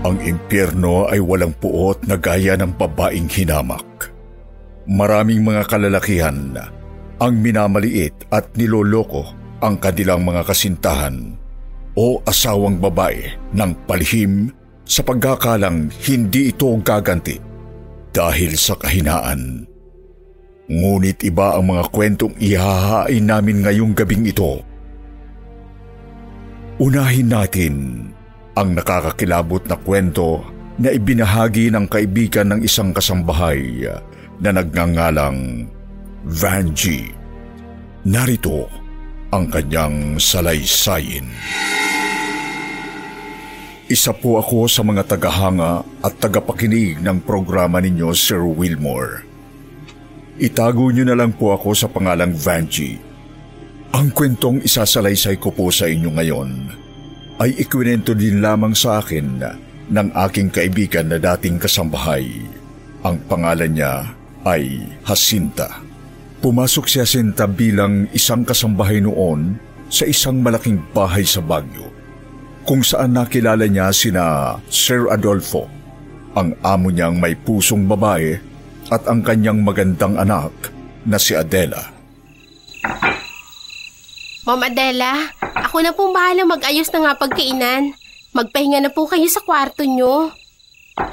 Ang impyerno ay walang puot na gaya ng babaeng hinamak. Maraming mga kalalakihan ang minamaliit at niloloko ang kanilang mga kasintahan o asawang babae ng palihim sa pagkakalang hindi ito gaganti dahil sa kahinaan. Ngunit iba ang mga kwentong ihahain namin ngayong gabing ito. Unahin natin ang nakakakilabot na kwento na ibinahagi ng kaibigan ng isang kasambahay na nagngangalang Vanji. Narito ang kanyang salaysay. Isa po ako sa mga tagahanga at tagapakinig ng programa ninyo, Sir Wilmore. Itago niyo na lang po ako sa pangalang Vanji. Ang kwentong isasalaysay ko po sa inyo ngayon ay ikwento din lamang sa akin ng aking kaibigan na dating kasambahay. Ang pangalan niya ay Jacinta. Pumasok si Jacinta bilang isang kasambahay noon sa isang malaking bahay sa Baguio kung saan nakilala niya sina Sir Adolfo, ang amo niyang may pusong babae at ang kanyang magandang anak na si Adela. Ma'am Adela, ako na pong bahala mag-ayos ng nga pagkainan. Magpahinga na po kayo sa kwarto nyo.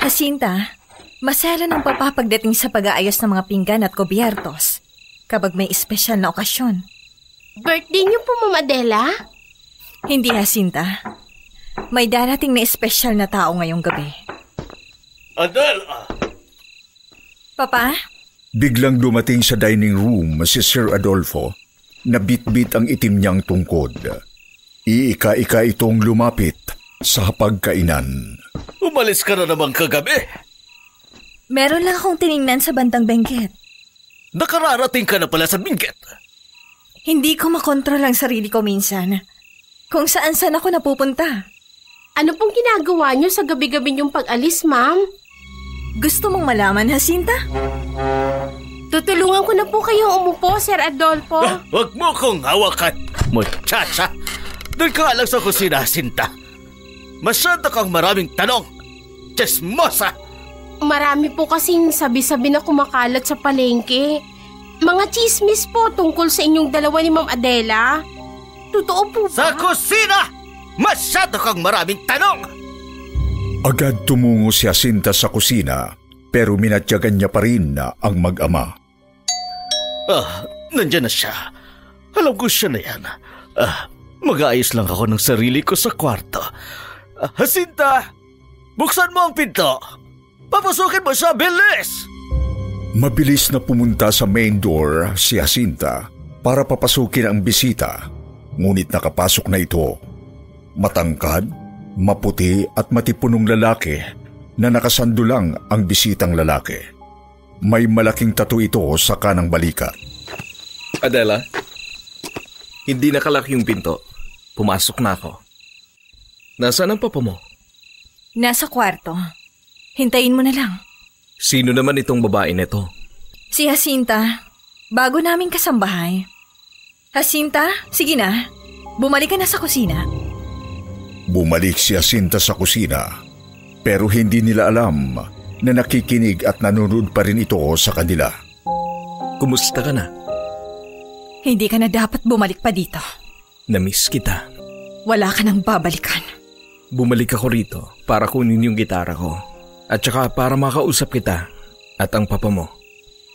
Jacinta, masaya ng papa pagdating sa pag-aayos ng mga pinggan at kubyertos kapag may espesyal na okasyon. Birthday niyo po, Ma'am Adela? Hindi, Jacinta. May darating na espesyal na tao ngayong gabi. Adela! Papa? Biglang dumating sa dining room si Sir Adolfo na bitbit ang itim niyang tungkod. Iika-ika itong lumapit sa pagkainan. Umalis ka na naman kagabi. Meron lang akong tiningnan sa bandang bengket. Nakararating ka na pala sa bingket. Hindi ko makontrol ang sarili ko minsan. Kung saan saan ako napupunta. Ano pong ginagawa niyo sa gabi-gabi niyong pag-alis, ma'am? Gusto mong malaman, Jacinta? Tutulungan ko na po kayong umupo, Sir Adolfo. Ah, Huwag mo kong hawakan, muchacha. Doon ka lang sa kusina, Sinta. Masyado kang maraming tanong. Chismosa! Marami po kasing sabi-sabi na kumakalat sa palengke. Mga chismis po tungkol sa inyong dalawa ni Ma'am Adela. Totoo po ba? Sa kusina! Masyado kang maraming tanong! Agad tumungo si Jacinta sa kusina pero minatyagan niya pa rin na ang mag-ama. Ah, nandyan na siya. Alam ko siya na yan. Ah, mag-aayos lang ako ng sarili ko sa kwarto. Ah, Jacinta! Buksan mo ang pinto! Papasukin mo siya, bilis! Mabilis na pumunta sa main door si Jacinta para papasukin ang bisita. Ngunit nakapasok na ito. Matangkad, maputi at matipunong lalaki na nakasando lang ang bisitang lalaki. May malaking tattoo ito sa kanang balikat. Adela, hindi nakalaki yung pinto. Pumasok na ako. Nasaan ang papa mo? Nasa kwarto. Hintayin mo na lang. Sino naman itong babae nito? Si Jacinta, bago naming kasambahay. Jacinta, sige na. Bumalik ka na sa kusina. Bumalik si Jacinta sa kusina pero hindi nila alam na nakikinig at nanonood pa rin ito sa kanila. Kumusta ka na? Hindi ka na dapat bumalik pa dito. Namiss kita. Wala ka nang babalikan. Bumalik ako rito para kunin yung gitara ko. At saka para makausap kita at ang papa mo.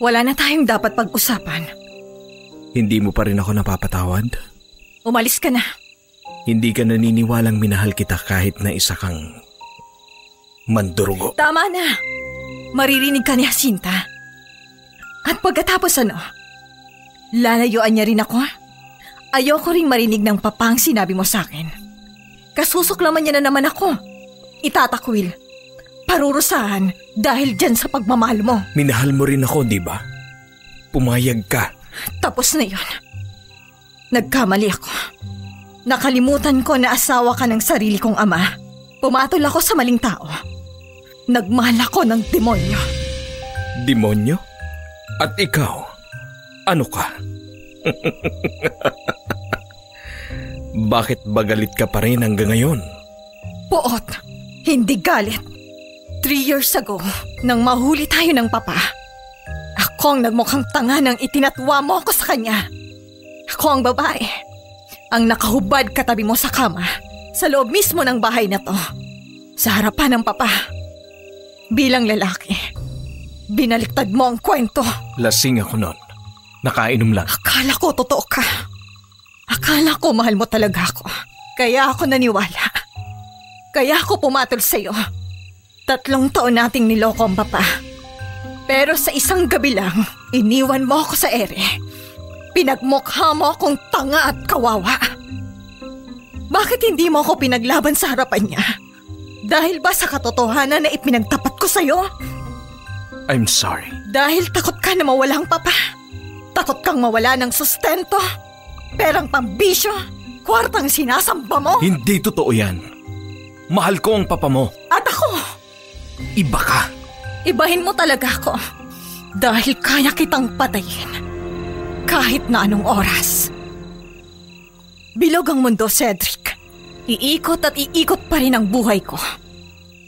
Wala na tayong dapat pag-usapan. Hindi mo pa rin ako napapatawad? Umalis ka na. Hindi ka naniniwalang minahal kita kahit na isa kang mandurugo. Tama na. Maririnig ka ni Jacinta. At pagkatapos ano, lalayuan niya rin ako. Ayoko ring marinig ng papang sinabi mo sa akin. Kasusuklaman niya na naman ako. Itatakwil. Parurusahan dahil dyan sa pagmamahal mo. Minahal mo rin ako, di ba? Pumayag ka. Tapos na yon. Nagkamali ako. Nakalimutan ko na asawa ka ng sarili kong ama. Pumatol ako sa maling tao. Nagmahal ako ng demonyo. Demonyo? At ikaw, ano ka? Bakit bagalit ka pa rin hanggang ngayon? Poot, hindi galit. Three years ago, nang mahuli tayo ng papa, ako ang nagmukhang tanga nang itinatwa mo ako sa kanya. Ako ang babae. Ang nakahubad katabi mo sa kama, sa loob mismo ng bahay na to. Sa harapan ng papa. Bilang lalaki, binaliktad mo ang kwento. Lasing ako noon. Nakainom lang. Akala ko totoo ka. Akala ko mahal mo talaga ako. Kaya ako naniwala. Kaya ako pumatol sa'yo. Tatlong taon nating niloko ang papa. Pero sa isang gabi lang, iniwan mo ako sa ere. Pinagmukha mo akong tanga at kawawa. Bakit hindi mo ako pinaglaban sa harapan niya? Dahil ba sa katotohanan na ipinagtapat ko sa'yo? I'm sorry. Dahil takot ka na mawala ang papa. Takot kang mawala ng sustento. Perang pambisyo. Kwartang sinasamba mo. Hindi totoo yan. Mahal ko ang papa mo. At ako, Iba ka. ibahin mo talaga ako. Dahil kaya kitang patayin. Kahit na anong oras. Bilog ang mundo, Cedric. Iikot at iikot pa rin ang buhay ko.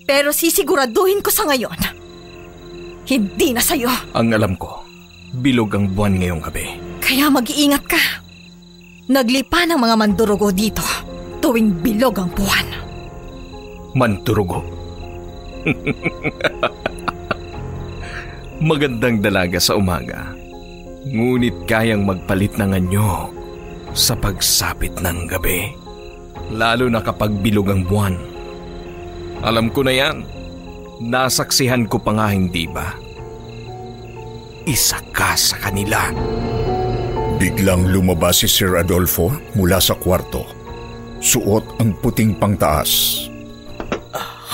Pero sisiguraduhin ko sa ngayon, hindi na sa'yo. Ang alam ko, bilog ang buwan ngayong gabi. Kaya mag-iingat ka. Naglipa ng mga mandurugo dito tuwing bilog ang buwan. Manturugo. Magandang dalaga sa umaga. Ngunit kayang magpalit ng anyo sa pagsapit ng gabi. Lalo na kapag bilog ang buwan. Alam ko na yan. Nasaksihan ko pa nga hindi ba? Isa ka sa kanila. Biglang lumabas si Sir Adolfo mula sa kwarto. Suot ang puting pangtaas.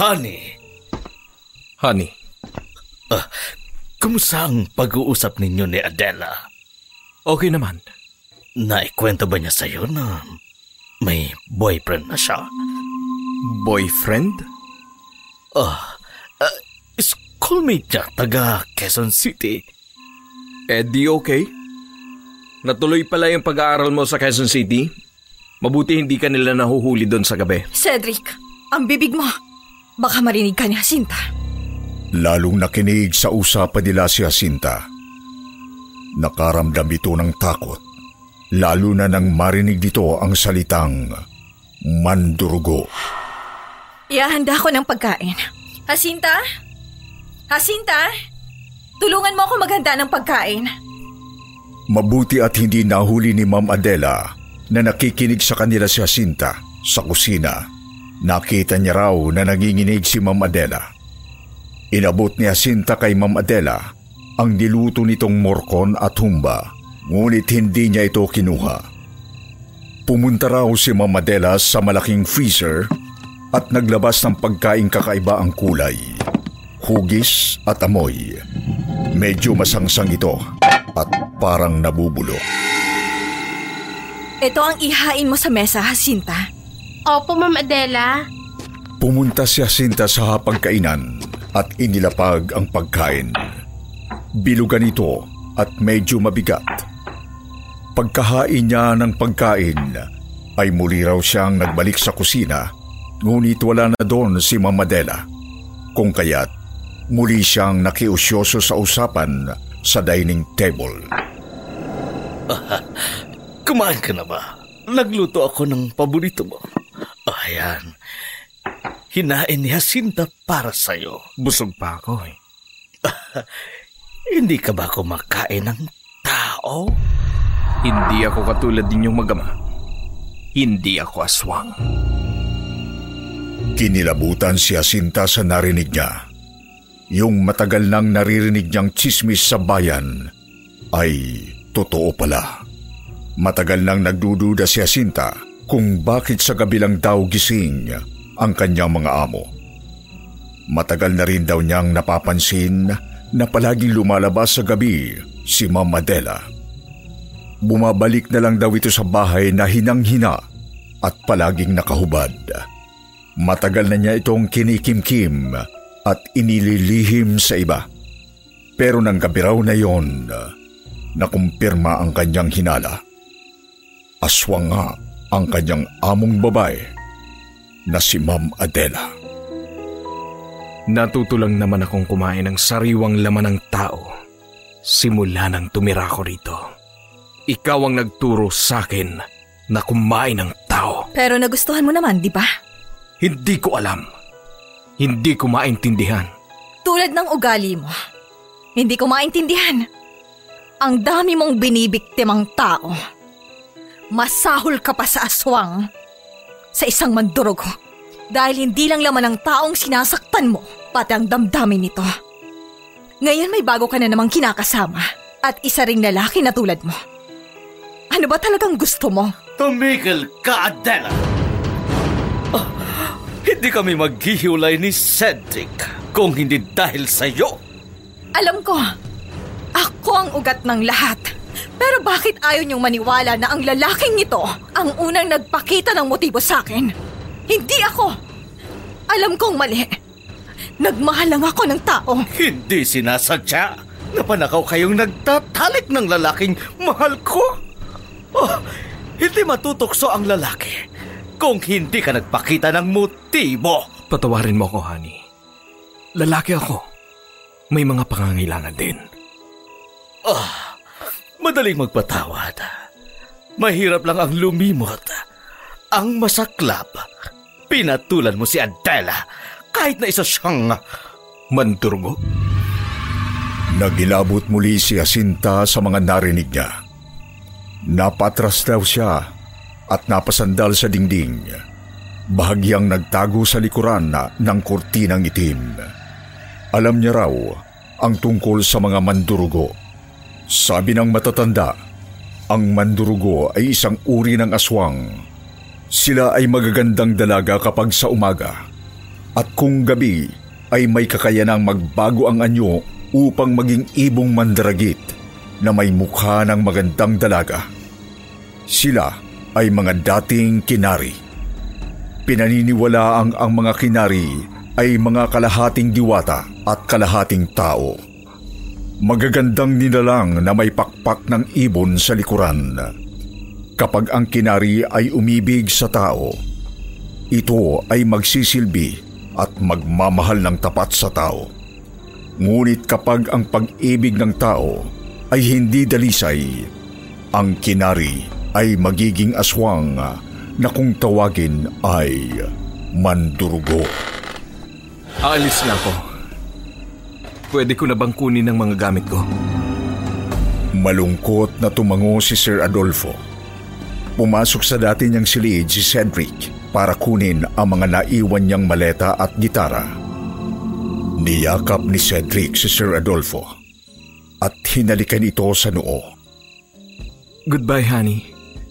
Honey, Honey, kumusta ang pag-uusap ninyo ni Adela? okay naman. Naikwento ba niya sa'yo na may boyfriend na siya? Boyfriend? Ah, uh, schoolmate niya, taga Quezon City. Eh di okay. Natuloy pala yung pag-aaral mo sa Quezon City? Mabuti hindi ka nila nahuhuli doon sa gabi. Cedric, ang bibig mo. Baka marinig ka ni Jacinta. Lalong nakinig sa usapan nila si Jacinta. Nakaramdam ito ng takot, lalo na nang marinig dito ang salitang mandurugo. Iahanda ko ng pagkain. Jacinta? Jacinta? Tulungan mo ako maghanda ng pagkain. Mabuti at hindi nahuli ni Ma'am Adela na nakikinig sa kanila si Jacinta sa kusina. Nakita niya raw na nanginginig si Ma'am Adela. Inabot ni Jacinta kay Ma'am Adela ang niluto nitong morcon at humba, ngunit hindi niya ito kinuha. Pumunta raw si Ma'am Adela sa malaking freezer at naglabas ng pagkain kakaiba ang kulay, hugis at amoy. Medyo masangsang ito at parang nabubulok. Ito ang ihain mo sa mesa, Jacinta. Opo, Ma'am Adela. Pumunta si Jacinta sa hapagkainan at inilapag ang pagkain. Bilugan ito at medyo mabigat. Pagkahain niya ng pagkain ay muli raw siyang nagbalik sa kusina ngunit wala na doon si Mama Dela. Kung kaya't muli siyang nakiusyoso sa usapan sa dining table. Kumain ka na ba? Nagluto ako ng paborito mo. Oh, ayan. Hinain ni Jacinta para sa'yo. Busog pa ako eh. Hindi ka ba kumakain ng tao? Hindi ako katulad ninyong magama. Hindi ako aswang. Kinilabutan si Jacinta sa narinig niya. Yung matagal nang naririnig niyang chismis sa bayan ay totoo pala. Matagal nang nagdududa si Jacinta kung bakit sa gabi lang daw gising ang kanyang mga amo. Matagal na rin daw niyang napapansin na palaging lumalabas sa gabi si Ma'am Adela. Bumabalik na lang daw ito sa bahay na hinang-hina at palaging nakahubad. Matagal na niya itong kinikimkim at inililihim sa iba. Pero nang gabi raw na yon, nakumpirma ang kanyang hinala. Aswang nga ang kanyang among babae na si Ma'am Adela. Natuto lang naman akong kumain ng sariwang laman ng tao simula nang tumira ko rito. Ikaw ang nagturo sa akin na kumain ng tao. Pero nagustuhan mo naman, di ba? Hindi ko alam. Hindi ko maintindihan. Tulad ng ugali mo. Hindi ko maintindihan. Ang dami mong binibiktimang tao. Masahol ka pa sa aswang. Sa isang mandurugo. Dahil hindi lang laman ng taong sinasaktan mo, pati ang damdamin nito. Ngayon may bago ka na namang kinakasama. At isa ring lalaki na tulad mo. Ano ba talagang gusto mo? Tumigil ka, Adela! Hindi kami maghihiwalay ni Cedric kung hindi dahil sa iyo. Alam ko, ako ang ugat ng lahat. Pero bakit ayaw niyong maniwala na ang lalaking ito ang unang nagpakita ng motibo sa akin? Hindi ako. Alam kong mali. Nagmahal lang ako ng tao. Hindi sinasadya na panakaw kayong nagtatalik ng lalaking mahal ko. Oh, hindi matutokso ang lalaki kung hindi ka nagpakita ng motibo. Patawarin mo ako, honey. Lalaki ako. May mga pangangailangan din. Ah, madaling magpatawad. Mahirap lang ang lumimot. Ang masaklap, pinatulan mo si Adela kahit na isa siyang... Mandurgo? Nagilabot muli si Jacinta sa mga narinig niya. Napatras daw siya at napasandal sa dingding. Bahagyang nagtago sa likuran na ng kurtinang itim. Alam niya raw ang tungkol sa mga mandurugo. Sabi ng matatanda, ang mandurugo ay isang uri ng aswang. Sila ay magagandang dalaga kapag sa umaga. At kung gabi ay may kakayanang magbago ang anyo upang maging ibong mandaragit na may mukha ng magandang dalaga. Sila ay mga dating kinari. Pinaniniwala ang ang mga kinari ay mga kalahating diwata at kalahating tao. Magagandang nilalang na may pakpak ng ibon sa likuran. Kapag ang kinari ay umibig sa tao, ito ay magsisilbi at magmamahal ng tapat sa tao. Ngunit kapag ang pag-ibig ng tao ay hindi dalisay, ang kinari ay magiging aswang na kung tawagin ay mandurugo. Aalis na ako. Pwede ko na bang kunin ang mga gamit ko? Malungkot na tumango si Sir Adolfo. Pumasok sa dati niyang silid si Cedric para kunin ang mga naiwan niyang maleta at gitara. Niyakap ni Cedric si Sir Adolfo at hinalikan ito sa noo. Goodbye, honey.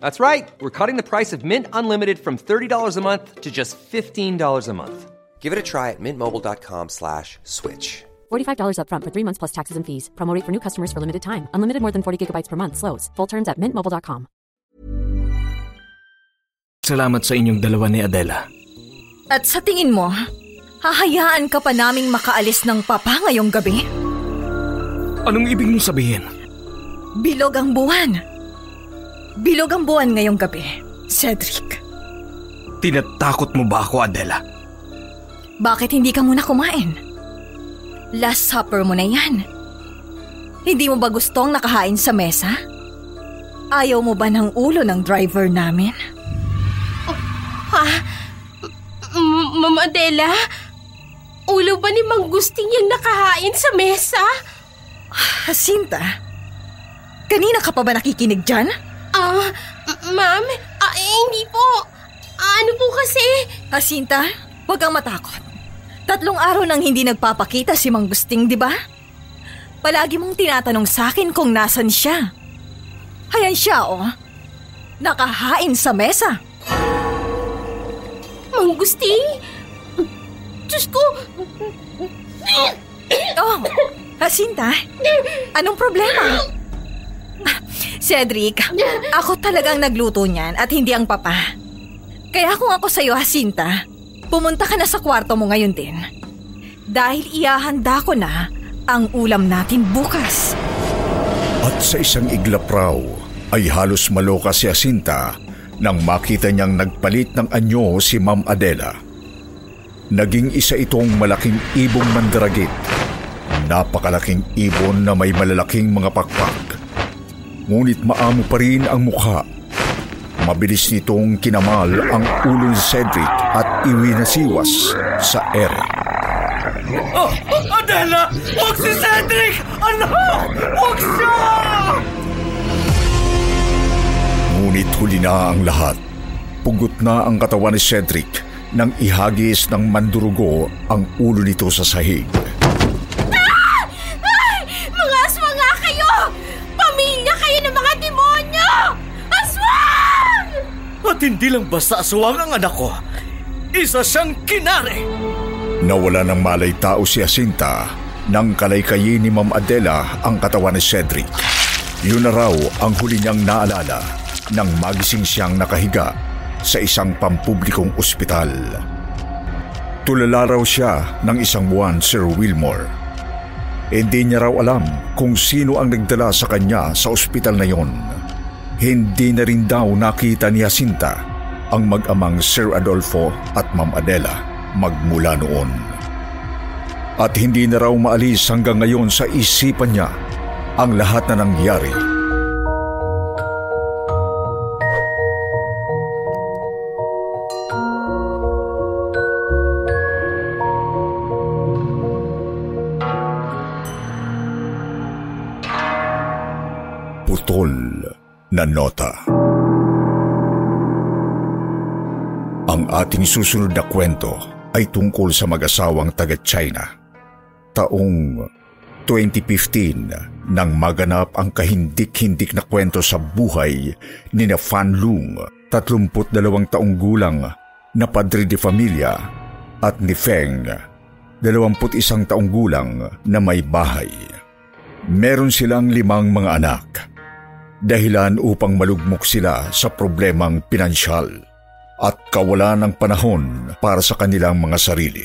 That's right. We're cutting the price of Mint Unlimited from $30 a month to just $15 a month. Give it a try at mintmobile.com slash switch. $45 upfront for three months plus taxes and fees. Promo rate for new customers for limited time. Unlimited more than 40 gigabytes per month. Slows. Full terms at mintmobile.com. Salamat sa inyong dalawa ni Adela. At sa tingin mo, hahayaan ka pa naming makaalis ng papa ngayong gabi? Anong ibig mong sabihin? Bilog ang buwan. Bilog ang buwan ngayong gabi, Cedric. Tinatakot mo ba ako, Adela? Bakit hindi ka muna kumain? Last supper mo na yan. Hindi mo ba gustong nakahain sa mesa? Ayaw mo ba ng ulo ng driver namin? Ha? M- Ma'am Adela? Ulo ba ni Mang Gusting yung nakahain sa mesa? Jacinta, kanina ka pa ba nakikinig dyan? Ah, m- ma'am? Ah, eh, hindi po. Ah, ano po kasi? Jacinta, huwag kang matakot. Tatlong araw nang hindi nagpapakita si Mang Gusting, di ba? Palagi mong tinatanong sa akin kung nasan siya. Hayan siya, oh. Nakahain sa mesa. Mang Gusting? Diyos ko! Oh, Jacinta, anong problema? Cedric, ako talagang nagluto niyan at hindi ang papa. Kaya kung ako sa'yo, Jacinta, pumunta ka na sa kwarto mo ngayon din. Dahil iahanda ko na ang ulam natin bukas. At sa isang iglap raw ay halos maloka si Jacinta nang makita niyang nagpalit ng anyo si Ma'am Adela. Naging isa itong malaking ibong mandaragit. Napakalaking ibon na may malalaking mga pakpak. Ngunit maamo pa rin ang mukha. Mabilis nitong kinamal ang ulo ni Cedric at iwinasiwas sa ere. Oh, Adela! Huwag si Cedric! Anak! Huwag siya! Ngunit huli na ang lahat. Pugot na ang katawan ni Cedric nang ihagis ng mandurugo ang ulo nito sa sahig. At hindi lang basta aswang ang anak ko. Isa siyang kinare! Nawala ng malay tao si Jacinta nang kalaykayin ni Ma'am Adela ang katawan ni Cedric. Yun na raw ang huli niyang naalala nang magising siyang nakahiga sa isang pampublikong ospital. Tulala raw siya ng isang buwan, Sir Wilmore. Hindi niya raw alam kung sino ang nagdala sa kanya sa ospital na yon. Hindi na rin daw nakita ni Jacinta ang mag-amang Sir Adolfo at Ma'am Adela magmula noon. At hindi na raw maalis hanggang ngayon sa isipan niya ang lahat na nangyari. Putol na nota. Ang ating susunod na kwento ay tungkol sa mag-asawang taga-China. Taong 2015 nang maganap ang kahindik-hindik na kwento sa buhay ni na Fan Lung, 32 taong gulang na padre de familia at ni Feng, 21 taong gulang na may bahay. Meron silang limang mga anak. Dahilan upang malugmok sila sa problemang pinansyal at kawalan ng panahon para sa kanilang mga sarili.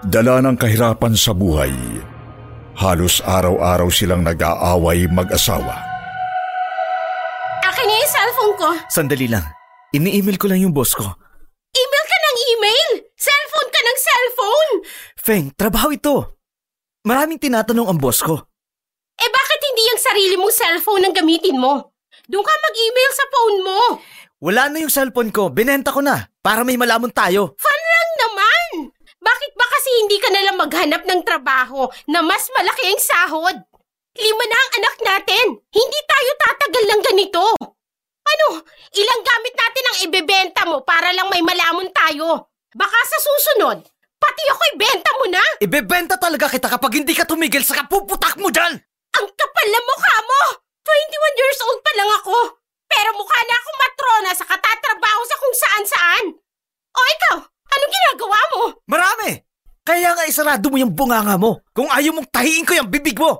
Dala ng kahirapan sa buhay, halos araw-araw silang nag-aaway mag-asawa. Akin na yung cellphone ko. Sandali lang. Ini-email ko lang yung boss ko. Email ka ng email! Cellphone ka ng cellphone! Feng, trabaho ito. Maraming tinatanong ang boss ko. Eh bakit hindi yung sarili mong cellphone ang gamitin mo? Doon ka mag-email sa phone mo. Wala na yung cellphone ko. Binenta ko na para may malamon tayo. Fun lang naman! Bakit ba kasi hindi ka nalang maghanap ng trabaho na mas malaki ang sahod? Lima na ang anak natin. Hindi tayo tatagal ng ganito. Ano, ilang gamit natin ang ibebenta mo para lang may malamon tayo? Baka sa susunod, pati ako ibenta mo na. Ibebenta talaga kita kapag hindi ka tumigil sa kapuputak mo dyan! Ang kapal na mukha mo! 21 years old pa lang ako. Pero mukha na akong matrona sa katatrabaho sa kung saan-saan. O ikaw, anong ginagawa mo? Marami! Kaya nga isarado mo yung bunganga mo kung ayaw mong tahiin ko yung bibig mo.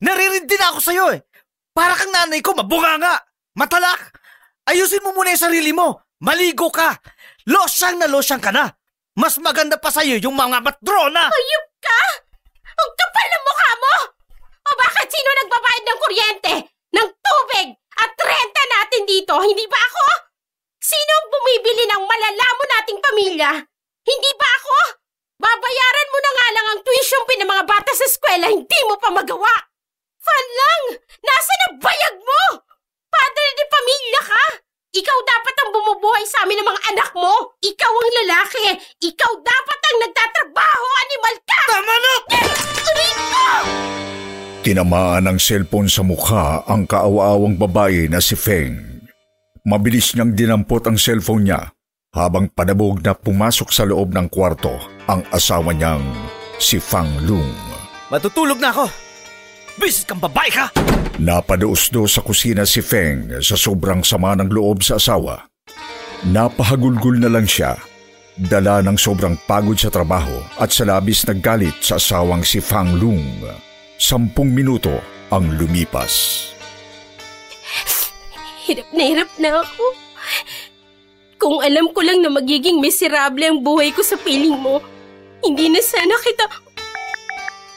Naririndi na ako sa'yo eh. Para kang nanay ko, mabunganga, matalak. Ayusin mo muna yung sarili mo. Maligo ka! Losyang na losyang ka na! Mas maganda pa sa'yo yung mga matrona! Hayop ka! Ang kapal ng mukha mo! Sino nagbabayad ng kuryente, ng tubig, at renta natin dito? Hindi ba ako? Sino ang bumibili ng malalamo nating pamilya? Hindi ba ako? Babayaran mo na nga lang ang tuition pin ng mga bata sa eskwela, hindi mo pa magawa! Fan lang! Nasa na bayag mo? Padre de pamilya ka! Ikaw dapat ang bumubuhay sa amin ng mga anak mo! Ikaw ang lalaki! Ikaw dapat ang nagtatrabaho! Animal ka! Tama na! Rico! Tinamaan ng cellphone sa mukha ang kaawa-awang babae na si Feng. Mabilis niyang dinampot ang cellphone niya habang padabog na pumasok sa loob ng kwarto ang asawa niyang si Fang Lung. Matutulog na ako! Bisit kang babae ka! Napaduos-do sa kusina si Feng sa sobrang sama ng loob sa asawa. Napahagulgul na lang siya, dala ng sobrang pagod sa trabaho at sa labis na galit sa asawang si Fang Lung. Sampung minuto ang lumipas. Hirap na hirap na ako. Kung alam ko lang na magiging miserable ang buhay ko sa piling mo, hindi na sana kita...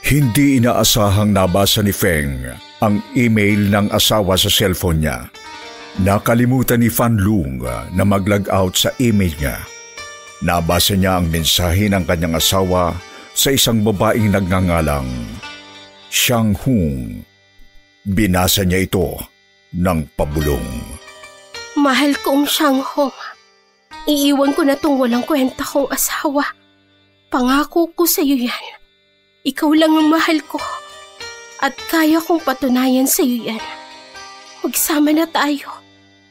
Hindi inaasahang nabasa ni Feng ang email ng asawa sa cellphone niya. Nakalimutan ni Fan Lung na mag-log out sa email niya. Nabasa niya ang mensahe ng kanyang asawa sa isang babaeng nagngangalang Xiang Hung. Binasa niya ito ng pabulong. Mahal kong Shang Hong. Iiwan ko na tong walang kwenta kong asawa. Pangako ko sa iyo yan. Ikaw lang ang mahal ko. At kaya kong patunayan sa iyo yan. Magsama na tayo.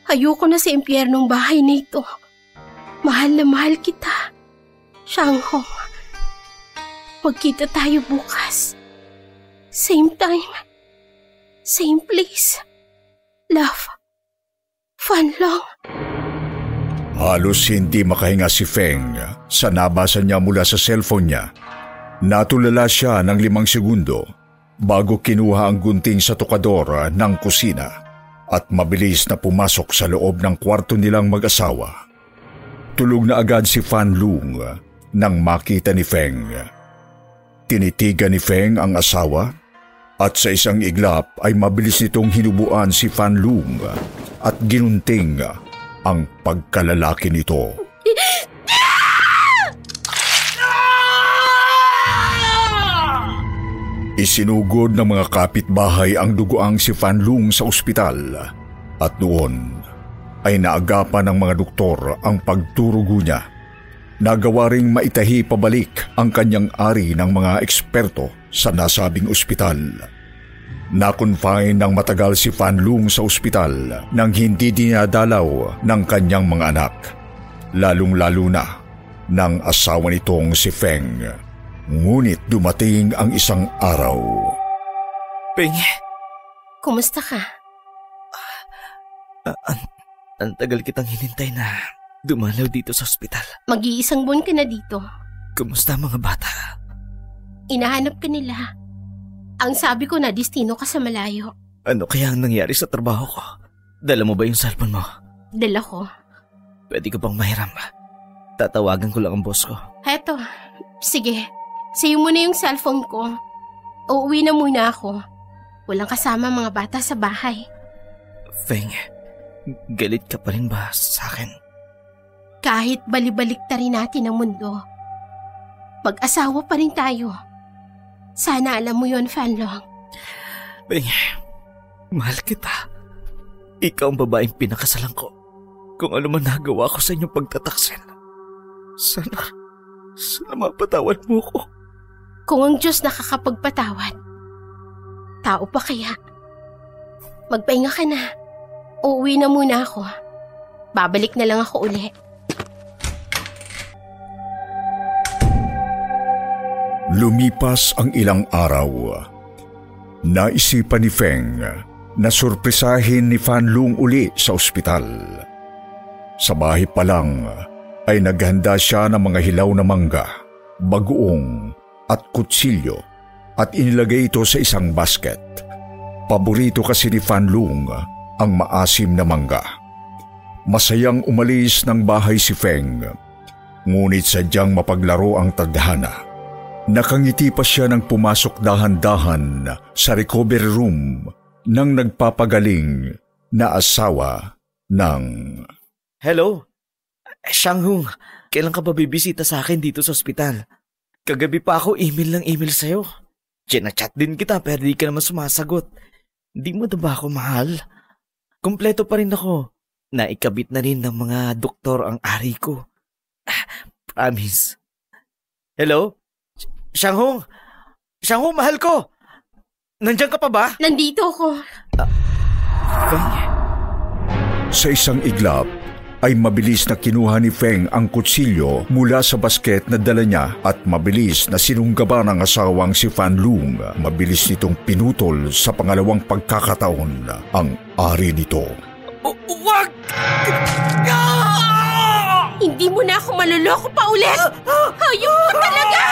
Ayoko na sa impyernong bahay na ito. Mahal na mahal kita. Shang Hong. Magkita tayo bukas. Same time. Same place. Love. Fun long. Halos hindi makahinga si Feng sa nabasa niya mula sa cellphone niya. Natulala siya ng limang segundo bago kinuha ang gunting sa tukador ng kusina at mabilis na pumasok sa loob ng kwarto nilang mag-asawa. Tulog na agad si Fan Lung nang makita ni Feng. Tinitigan ni Feng ang asawa at sa isang iglap ay mabilis nitong hinubuan si Fan Lung at ginunting ang pagkalalaki nito. Isinugod ng mga kapitbahay ang duguang si Fan Lung sa ospital at noon ay naagapan ng mga doktor ang pagturugo niya. Nagawa ring maitahi pabalik ang kanyang ari ng mga eksperto sa nasabing ospital. Nakonfine ng matagal si Fan Lung sa ospital nang hindi dinadalaw ng kanyang mga anak, lalong-lalo na ng asawa nitong si Feng. Ngunit dumating ang isang araw. Ping, Kumusta ka? ah, ang, ang tagal kitang hinintay na dumalaw dito sa ospital. Mag-iisang buwan ka na dito. Kumusta mga bata? Inahanap ka nila. Ang sabi ko na destino ka sa malayo. Ano kaya ang nangyari sa trabaho ko? Dala mo ba yung cellphone mo? Dala ko. Pwede ko bang mahiram? Tatawagan ko lang ang boss ko. Heto, sige. Sa'yo mo na yung cellphone ko. Uuwi na muna ako. Walang kasama mga bata sa bahay. Feng, galit ka pa rin ba sa akin? Kahit balibalik ta rin natin ang mundo, mag-asawa pa rin tayo. Sana alam mo yon Fanlong. Feng, mahal kita. Ikaw ang babaeng pinakasalan ko. Kung ano man nagawa ko sa inyong pagtataksil. Sana, sana mapatawad mo ko. Kung ang Diyos nakakapagpatawad, tao pa kaya? Magpahinga ka na. Uuwi na muna ako. Babalik na lang ako uli. Lumipas ang ilang araw. Naisipan ni Feng na surpresahin ni Fan Lung uli sa ospital. Sa bahay pa lang ay naghanda siya ng mga hilaw na mangga, bagoong at kutsilyo at inilagay ito sa isang basket. Paborito kasi ni Fan Lung ang maasim na mangga. Masayang umalis ng bahay si Feng. Ngunit sadyang mapaglaro ang tadhana. Nakangiti pa siya nang pumasok dahan-dahan sa recovery room ng nagpapagaling na asawa ng... Hello? Shanghung, kailan ka ba bibisita sa akin dito sa ospital? Kagabi pa ako email ng email sa'yo. Chinachat din kita pero di ka naman sumasagot. Di mo na ba ako mahal? Kompleto pa rin ako. Naikabit na rin ng mga doktor ang ari ko. Ah, promise. Hello? Shanghong? Shanghong, mahal ko! Nandiyan ka pa ba? Nandito ako. Feng, Sa isang iglap ay mabilis na kinuha ni Feng ang kutsilyo mula sa basket na dala niya at mabilis na sinunggaban ng asawang si Fan Lung. Mabilis nitong pinutol sa pangalawang pagkakataon ang ari nito. Oh, wag! Ah! Hindi mo na ako maluloko pa ulit. Hayop ka talaga!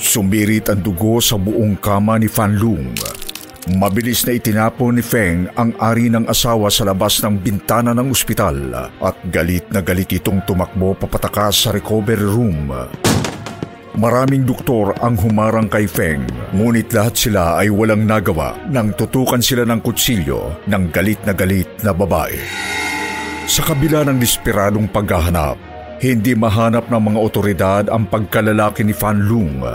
Sumirit ang dugo sa buong kama ni Fan Lung. Mabilis na itinapon ni Feng ang ari ng asawa sa labas ng bintana ng ospital at galit na galit itong tumakbo papatakas sa recovery room. Maraming doktor ang humarang kay Feng, ngunit lahat sila ay walang nagawa nang tutukan sila ng kutsilyo ng galit na galit na babae. Sa kabila ng desperadong paghahanap, hindi mahanap ng mga otoridad ang pagkalalaki ni Fan Lung.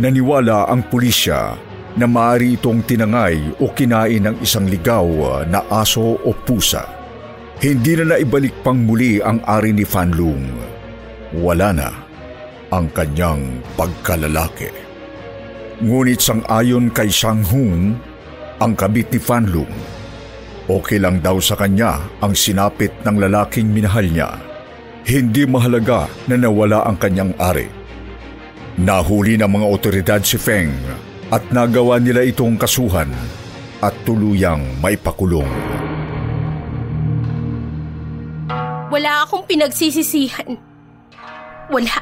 Naniwala ang pulisya na maaari itong tinangay o kinain ng isang ligaw na aso o pusa. Hindi na naibalik pang muli ang ari ni Fan Lung. Wala na ang kanyang pagkalalaki. Ngunit sang ayon kay Shang Hung, ang kabit ni Fan Lung, okay lang daw sa kanya ang sinapit ng lalaking minahal niya. Hindi mahalaga na nawala ang kanyang ari. Nahuli ng mga otoridad si Feng at nagawa nila itong kasuhan at tuluyang maipakulong. Wala akong pinagsisisihan. Wala.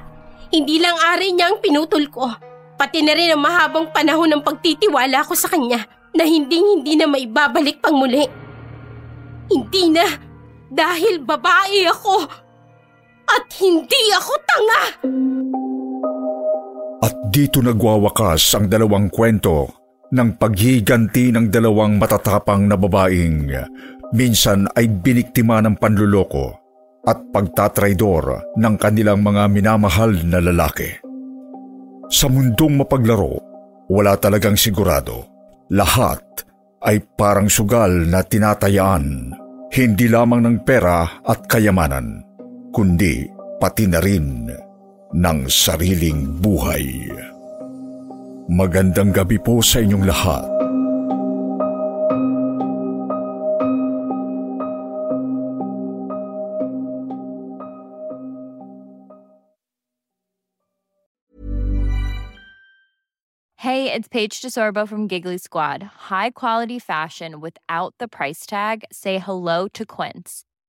Hindi lang ari niya ang pinutol ko. Pati na rin ang mahabang panahon ng pagtitiwala ko sa kanya na hindi hindi na maibabalik pang muli. Hindi na. Dahil babae ako. At hindi ako tanga. At dito nagwawakas ang dalawang kwento ng paghiganti ng dalawang matatapang na babaeng minsan ay biniktima ng panluloko at pagtatraidor ng kanilang mga minamahal na lalaki. Sa mundong mapaglaro, wala talagang sigurado. Lahat ay parang sugal na tinatayaan, hindi lamang ng pera at kayamanan, kundi pati na rin ng sariling buhay. Magandang gabi po sa inyong lahat. Hey, it's Paige DeSorbo from Giggly Squad. High quality fashion without the price tag. Say hello to Quince.